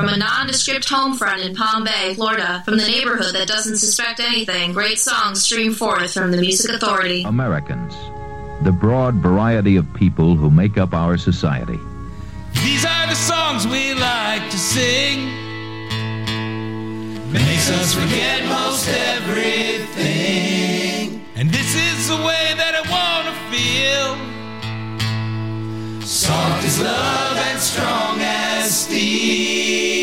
From a nondescript home front in Palm Bay, Florida, from the neighborhood that doesn't suspect anything, great songs stream forth from the Music Authority. Americans, the broad variety of people who make up our society. These are the songs we like to sing. Makes us forget most everything. salt is love and strong as steel.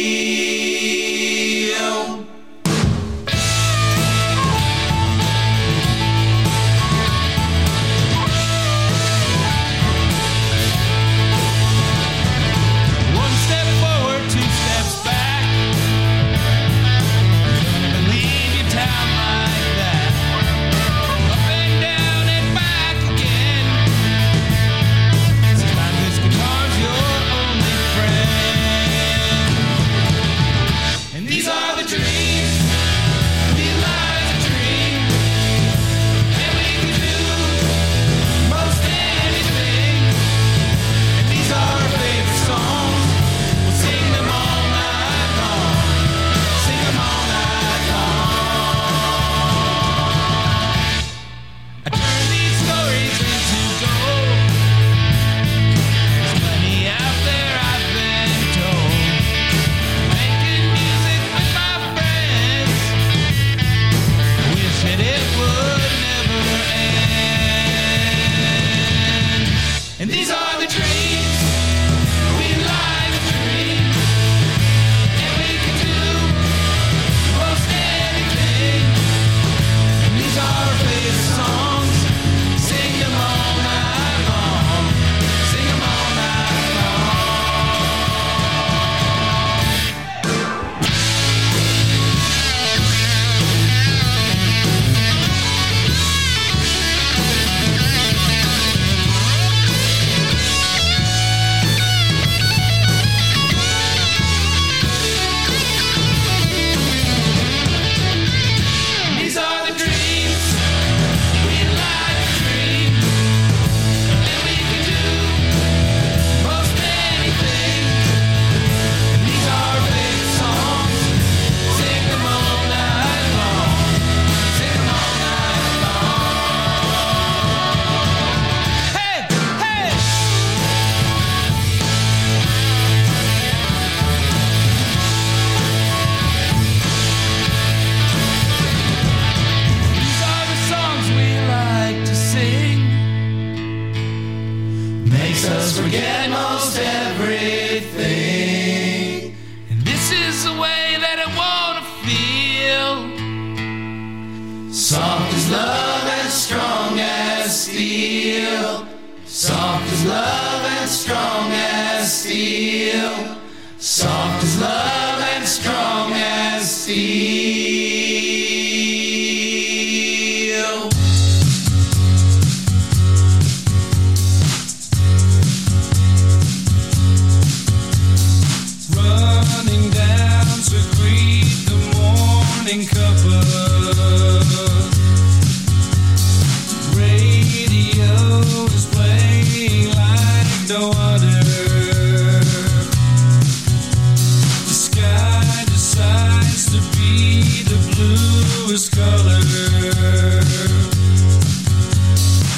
the bluest color.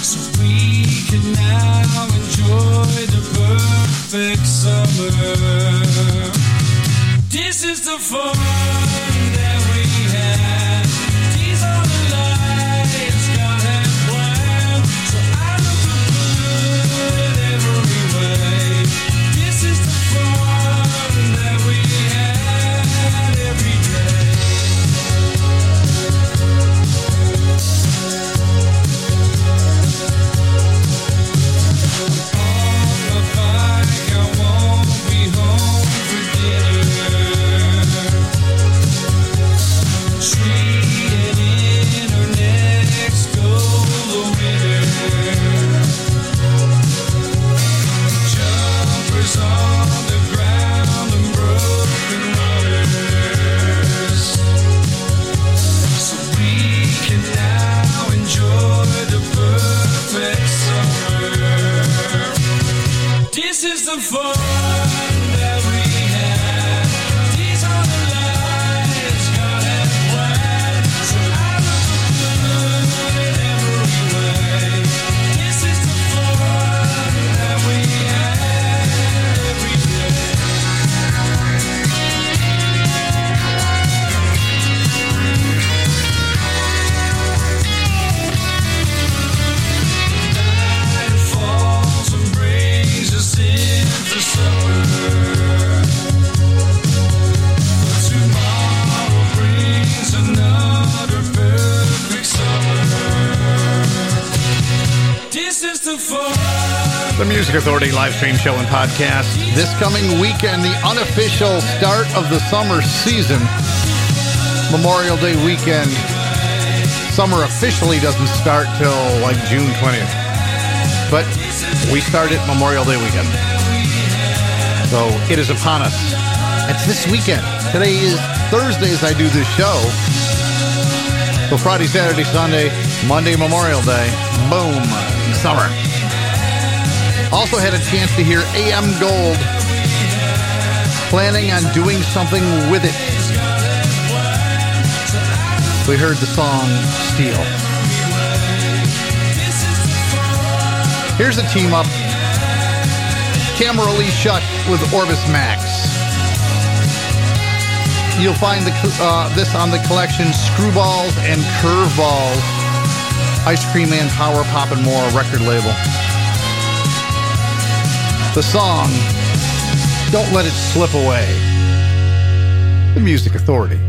So we can now enjoy the perfect summer. This is the fall. The Music Authority live stream show and podcast. This coming weekend, the unofficial start of the summer season. Memorial Day weekend. Summer officially doesn't start till like June 20th. But we start it Memorial Day weekend. So it is upon us. It's this weekend. Today is Thursday as I do this show. So Friday, Saturday, Sunday, Monday, Memorial Day. Boom. Summer. Also had a chance to hear AM Gold planning on doing something with it. We heard the song Steel. Here's a team up. Camera Lee Shut with Orbis Max. You'll find the, uh, this on the collection Screwballs and Curveballs. Ice Cream Man Power Pop and More record label. The song, Don't Let It Slip Away. The Music Authority.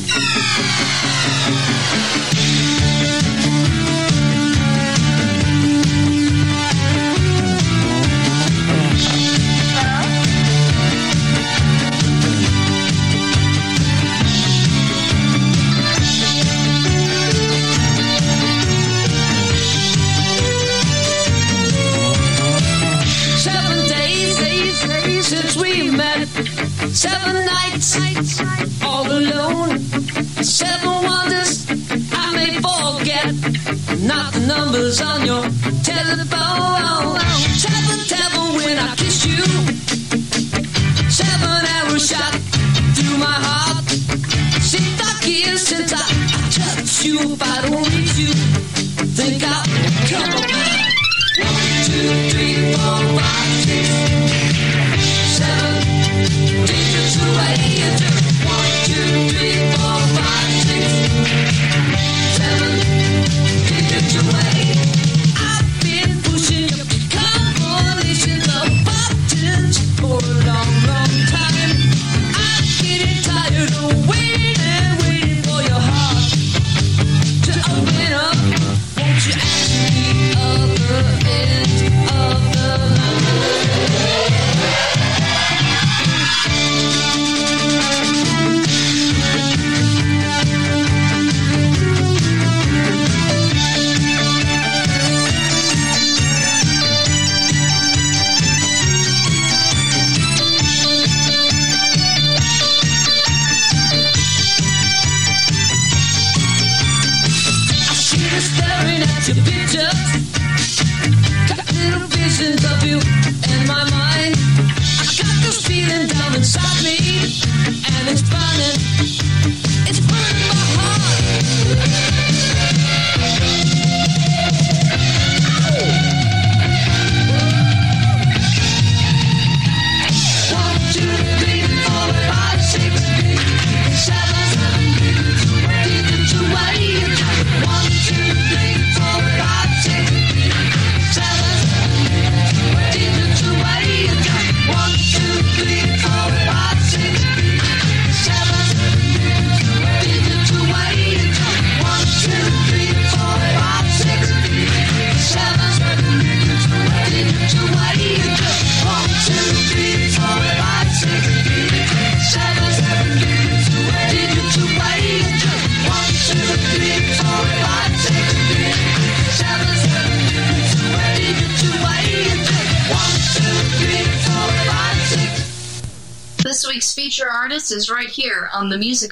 numbers on your telephone. Seven devil when I kiss you. Seven arrow shot through my heart. Since I kiss, since I touch you, if I don't. on the music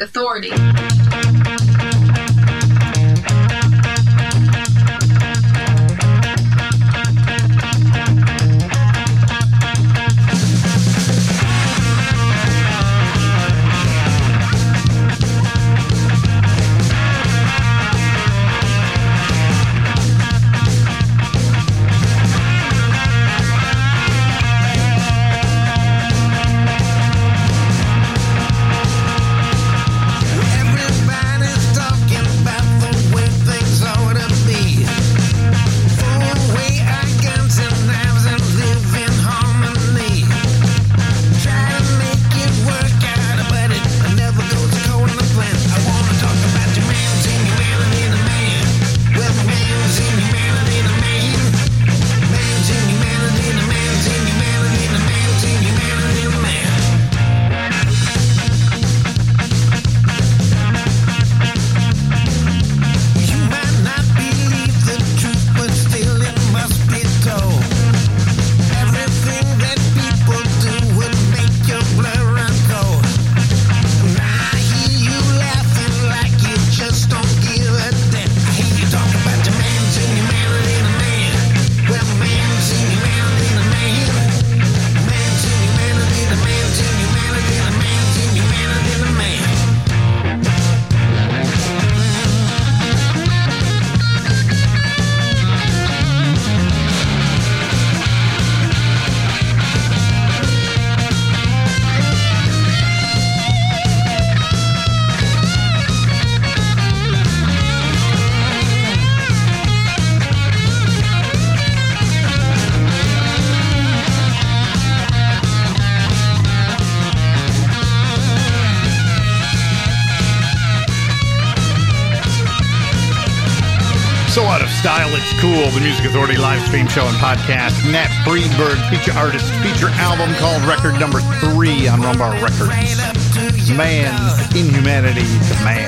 The Music Authority live stream show and podcast. Nat Freedberg, feature artist, feature album called Record Number Three on Rum Bar Records. Man's Inhumanity to Man.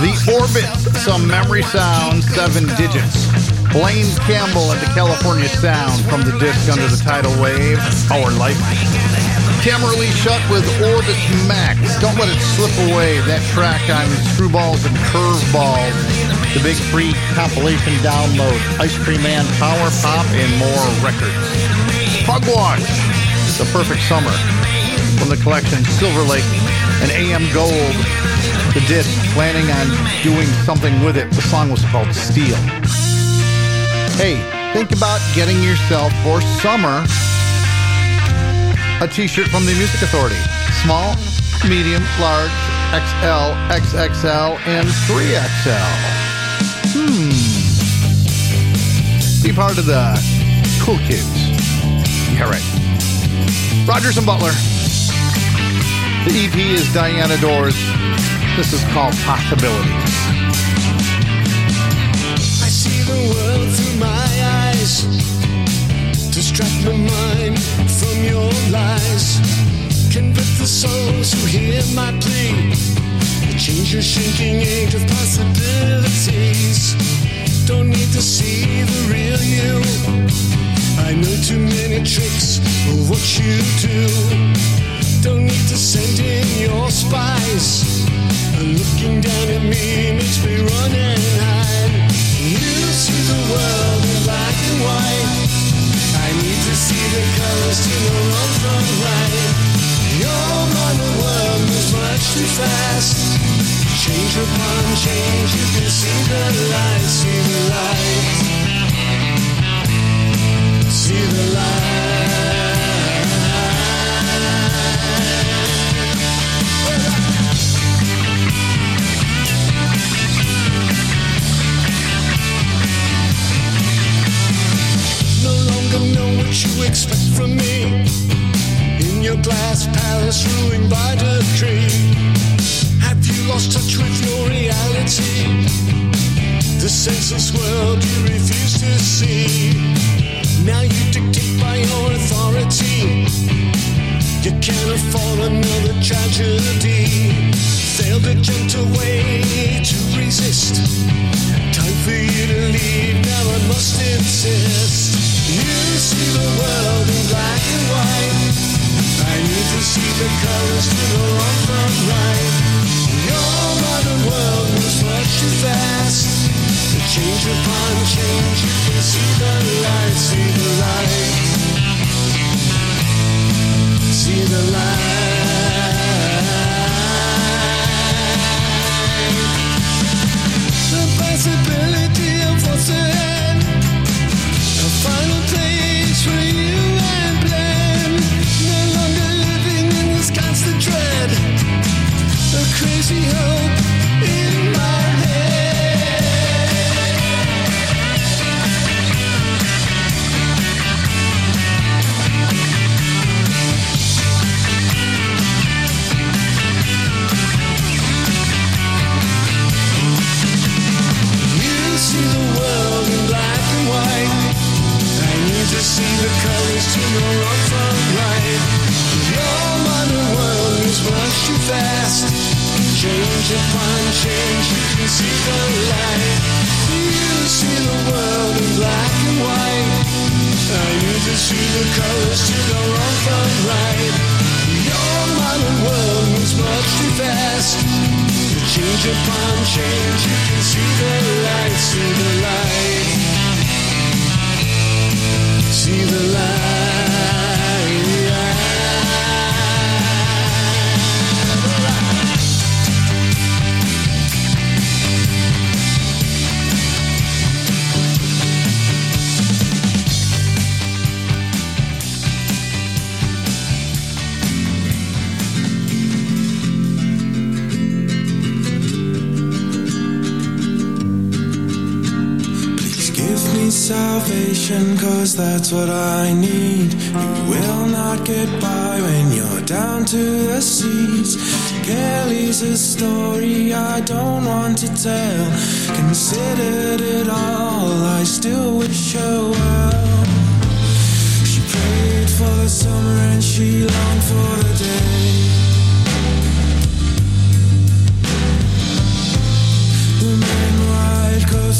The Orbit, some memory sound, seven digits. Blaine Campbell at the California Sound from the disc under the tidal wave, Our Life. Camera Lee Shut with Orbit Max. Don't let it slip away. That track on Screwballs and Curveballs. The big free compilation download. Ice Cream Man, Power Pop, and more records. Pugwash. The Perfect Summer. From the collection Silver Lake and AM Gold. The disc planning on doing something with it. The song was called Steel. Hey, think about getting yourself for summer a t-shirt from the Music Authority. Small, medium, large, XL, XXL, and 3XL. Hmm. Be part of the cool kids. Yeah, right. Rogers and Butler. The EP is Diana Dors. This is called Possibilities. I see the world through my eyes. Distract my mind from your lies. Convert the souls who hear my plea. Change your shrinking age of possibilities. Don't need to see the real you. I know too many tricks of what you do. Don't need to send in your spies. Looking down at me makes me run and hide. You see the world in black and white. I need to see the colors to wrong from right. Your modern world moves much too fast. Change upon change, you can see the light, see the light. Change upon change, you can see the light. You see the world in black and white. I need to see the colors to know wrong from right. Your modern world moves much too fast. Change upon change, you can see the light, see the light, see the light. salvation cause that's what I need. You will not get by when you're down to the seas. Kelly's a story I don't want to tell. Considered it all, I still wish her well. She prayed for the summer and she longed for the day.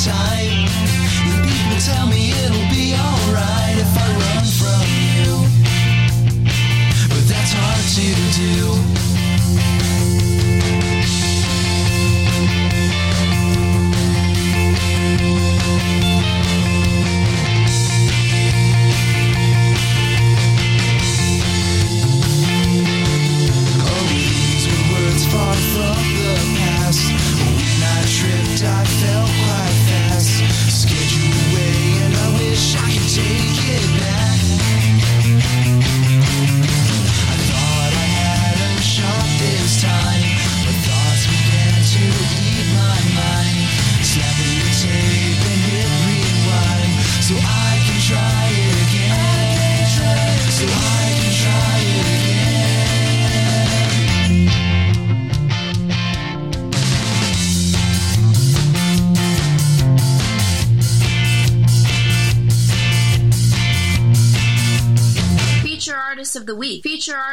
time. People tell me it'll be alright if I run from you. But that's hard to do.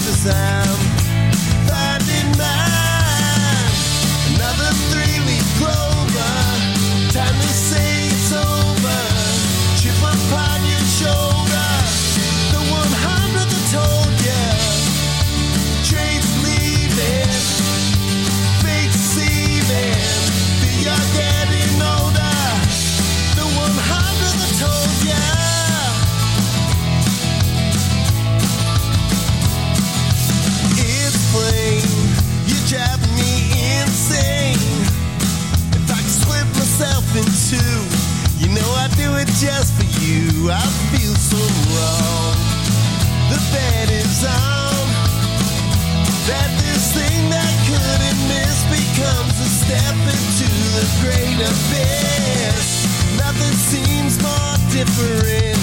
sound I feel so wrong. The is on. That this thing that couldn't miss becomes a step into the. Nothing seems more different.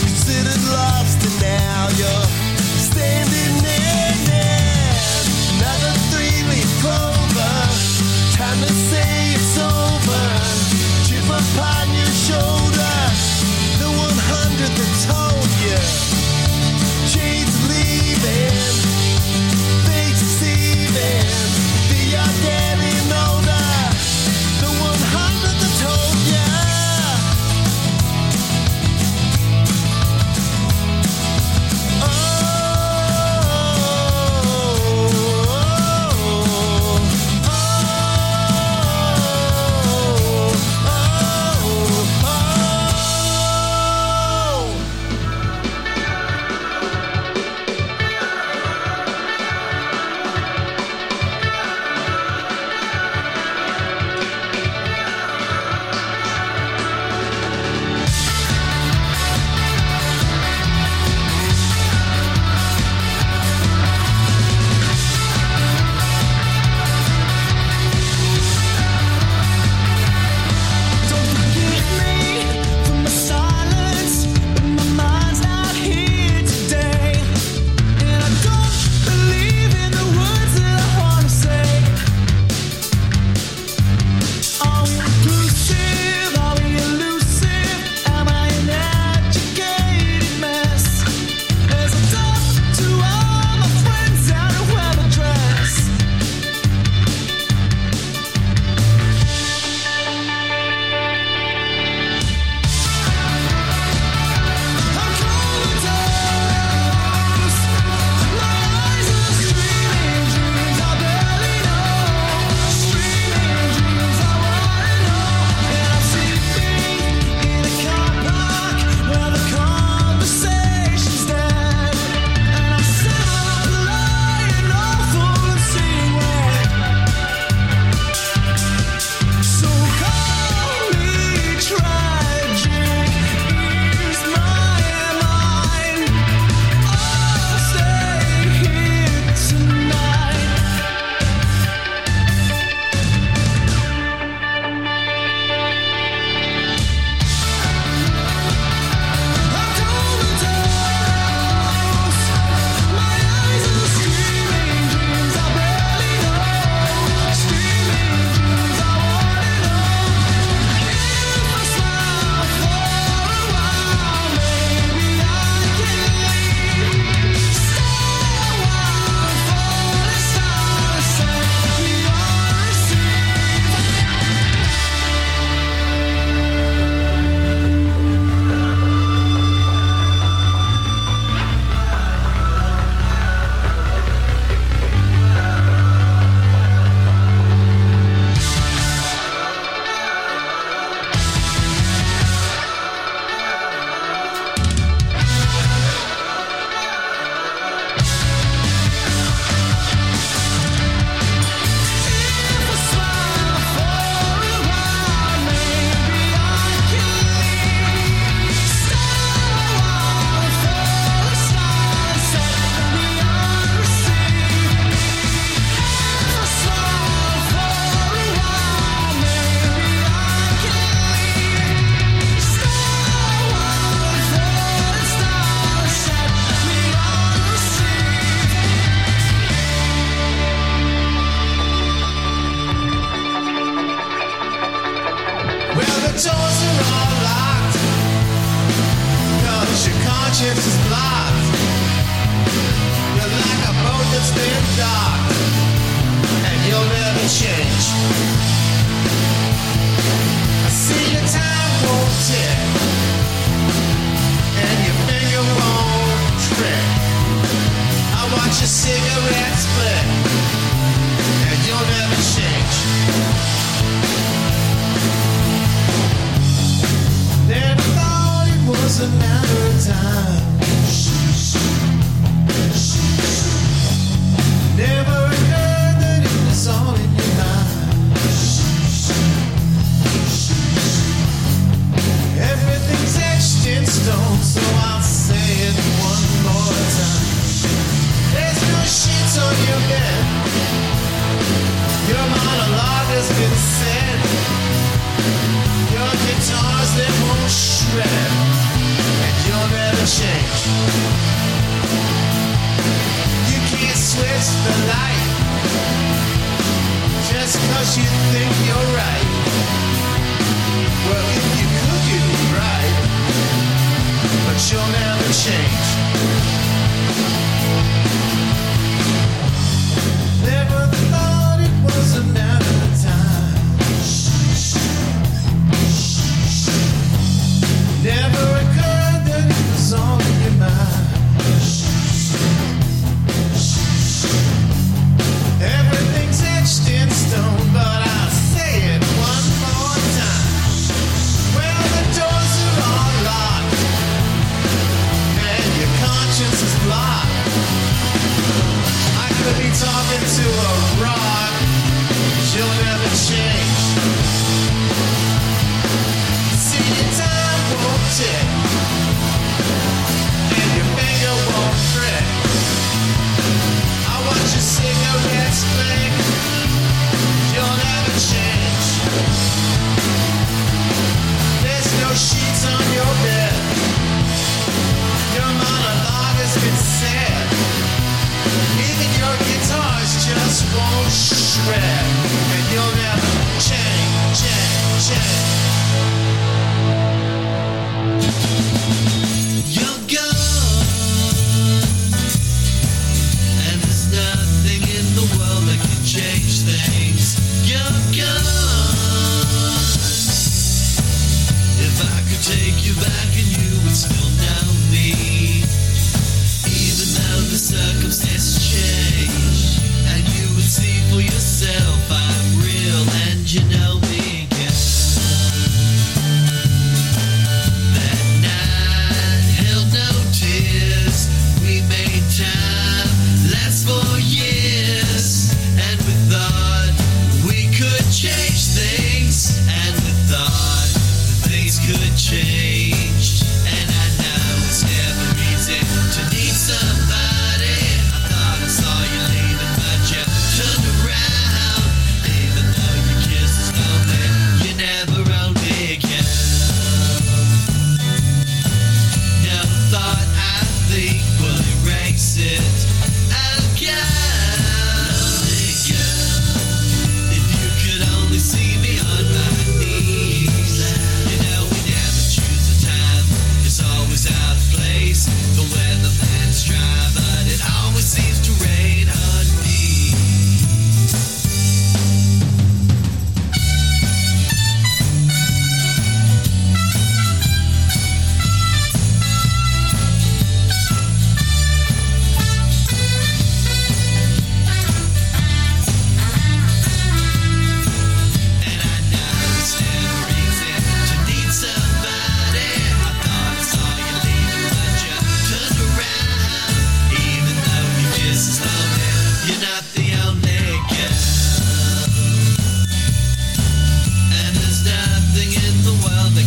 Considered lost, and now you're standing. upon your shoulders.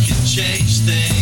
can change things.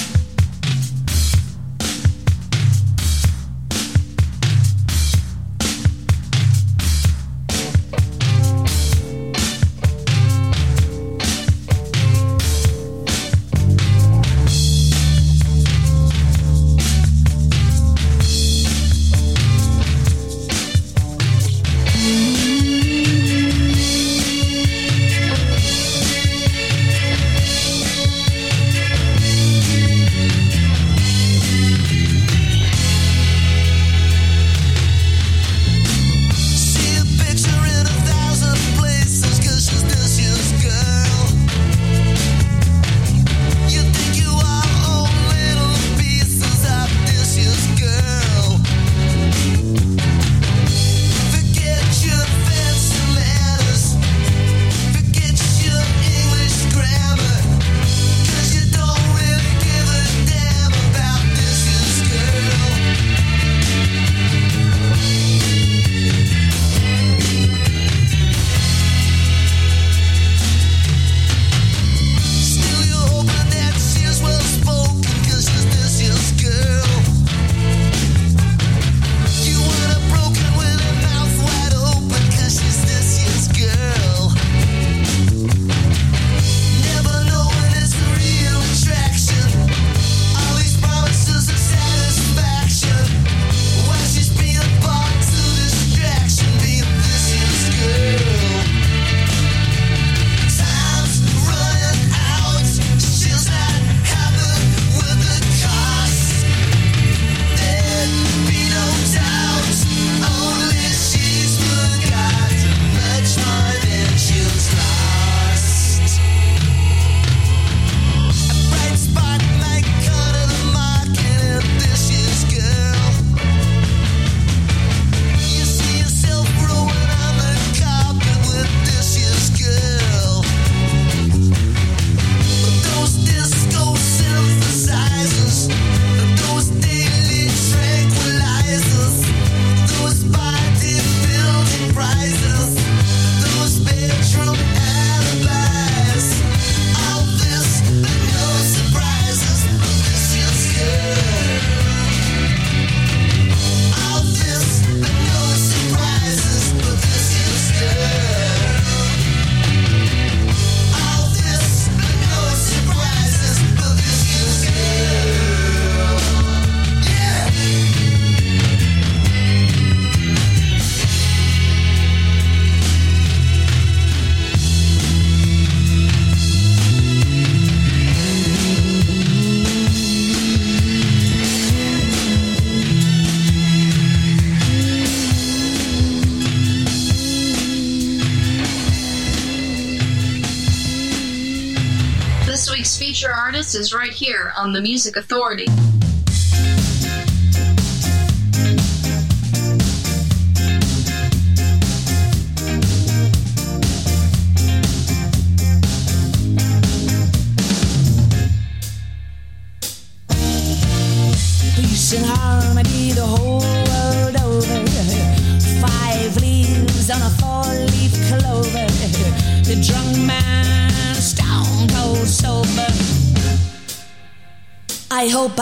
right here on the Music Authority.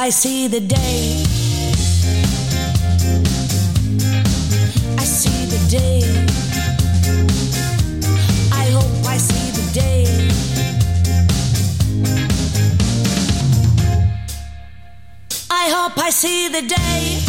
I see the day. I see the day. I hope I see the day. I hope I see the day.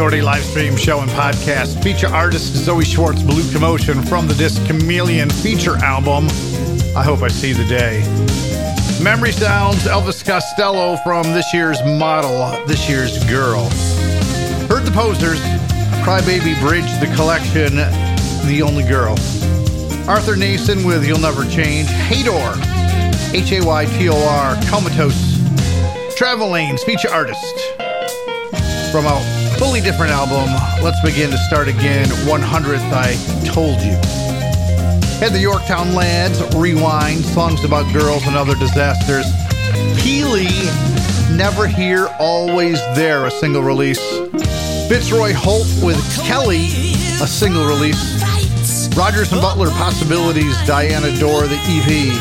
Authority live stream show and podcast. Feature artist Zoe Schwartz, Blue Commotion from the disc Chameleon feature album. I hope I see the day. Memory Sounds, Elvis Costello from this year's model, this year's girl. Heard the posters, Crybaby Bridge, the collection, The Only Girl. Arthur Nason with You'll Never Change. Haytor, H A Y T O R, Comatose. Travel Lanes, feature artist. From a fully different album, let's begin to start again. 100th, I Told You. Had the Yorktown Lads, Rewind, songs about girls and other disasters. Healy, Never Here, Always There, a single release. Fitzroy Holt with Kelly, a single release. Rogers and Butler, Possibilities, Diana Dors, the EP.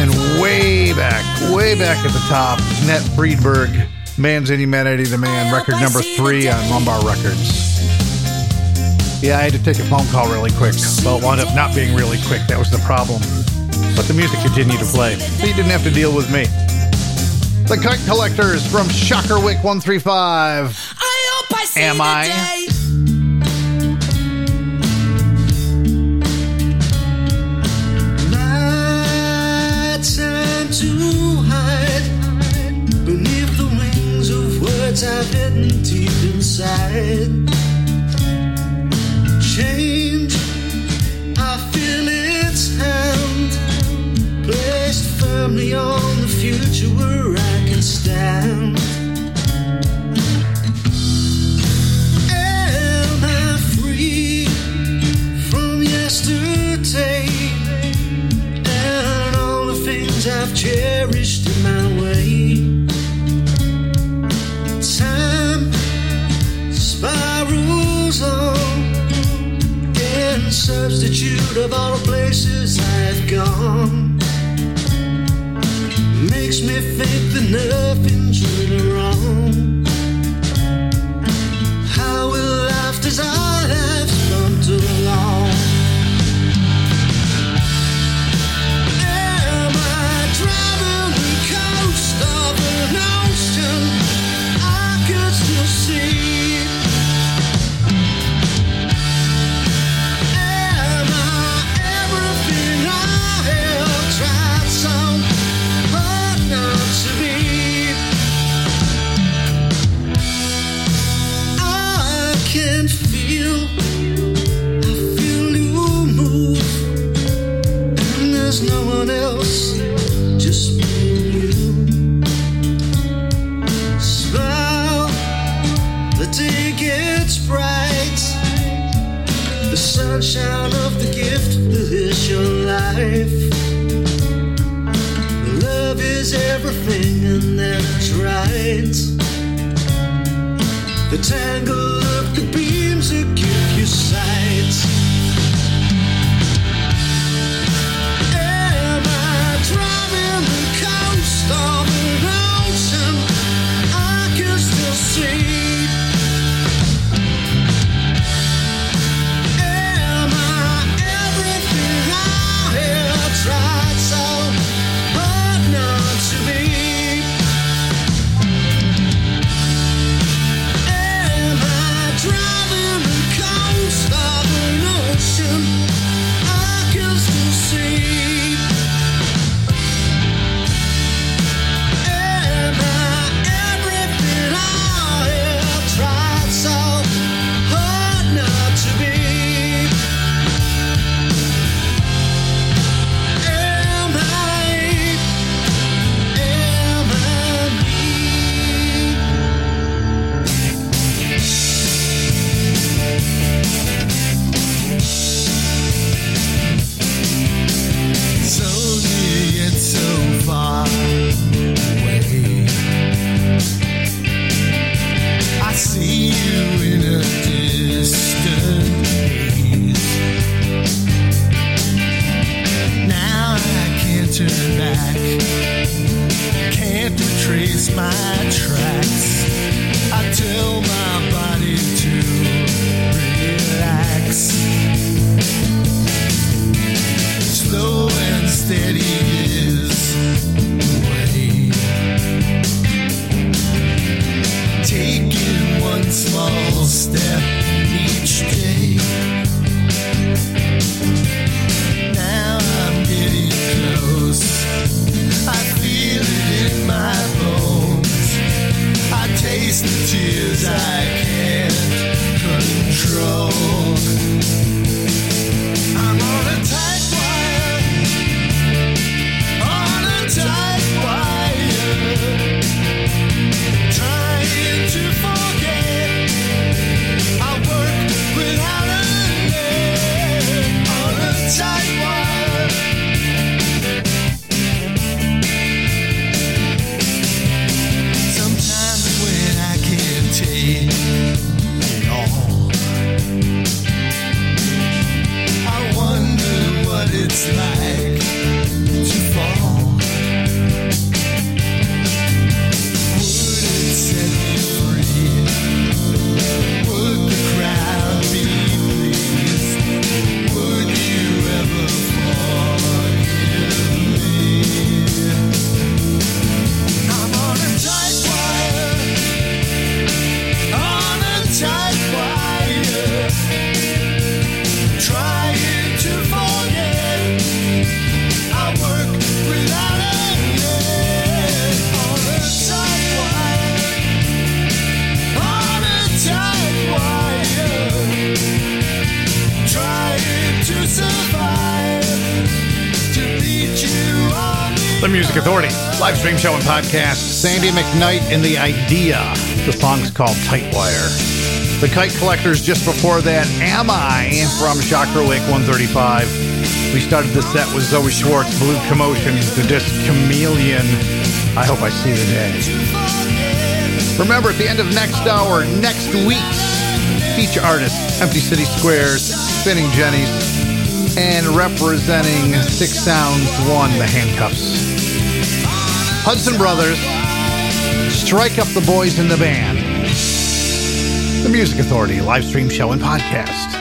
And way back, way back at the top, Nat Freedberg, Man's Any Humanity the Man, record number three on Rum Bar Records. Yeah, I had to take a phone call really quick. but it wound up not being really quick. That was the problem. But the music continued to play. So you didn't have to deal with me. The Kite Collectors from Shockerwick 135. I hope I see Am I? Words I've hidden deep inside. Change, I feel its hand placed firmly on the future where I can stand. Am I free from yesterday? and all the things I've cherished substitute of all the places I've gone. Makes me think that nothing's sunshine of the gift that is your life. Love is everything, and that's right. The tangle of the beams podcast, Sandy McKnight and the Idea. The song's called Tight Wire. The Kite Collectors just before that, Am I from Chakrawake 135. We started the set with Zoe Schwartz, Blue Commotion, the disc Chameleon. I hope I see the day. Remember, at the end of next hour, next week's feature artist: Empty City Squares, Spinning Jennies, and representing Six Sounds One, The Handcuffs. Hudson Brothers, Strike Up the Boys in the Band. The Music Authority live stream show and podcast.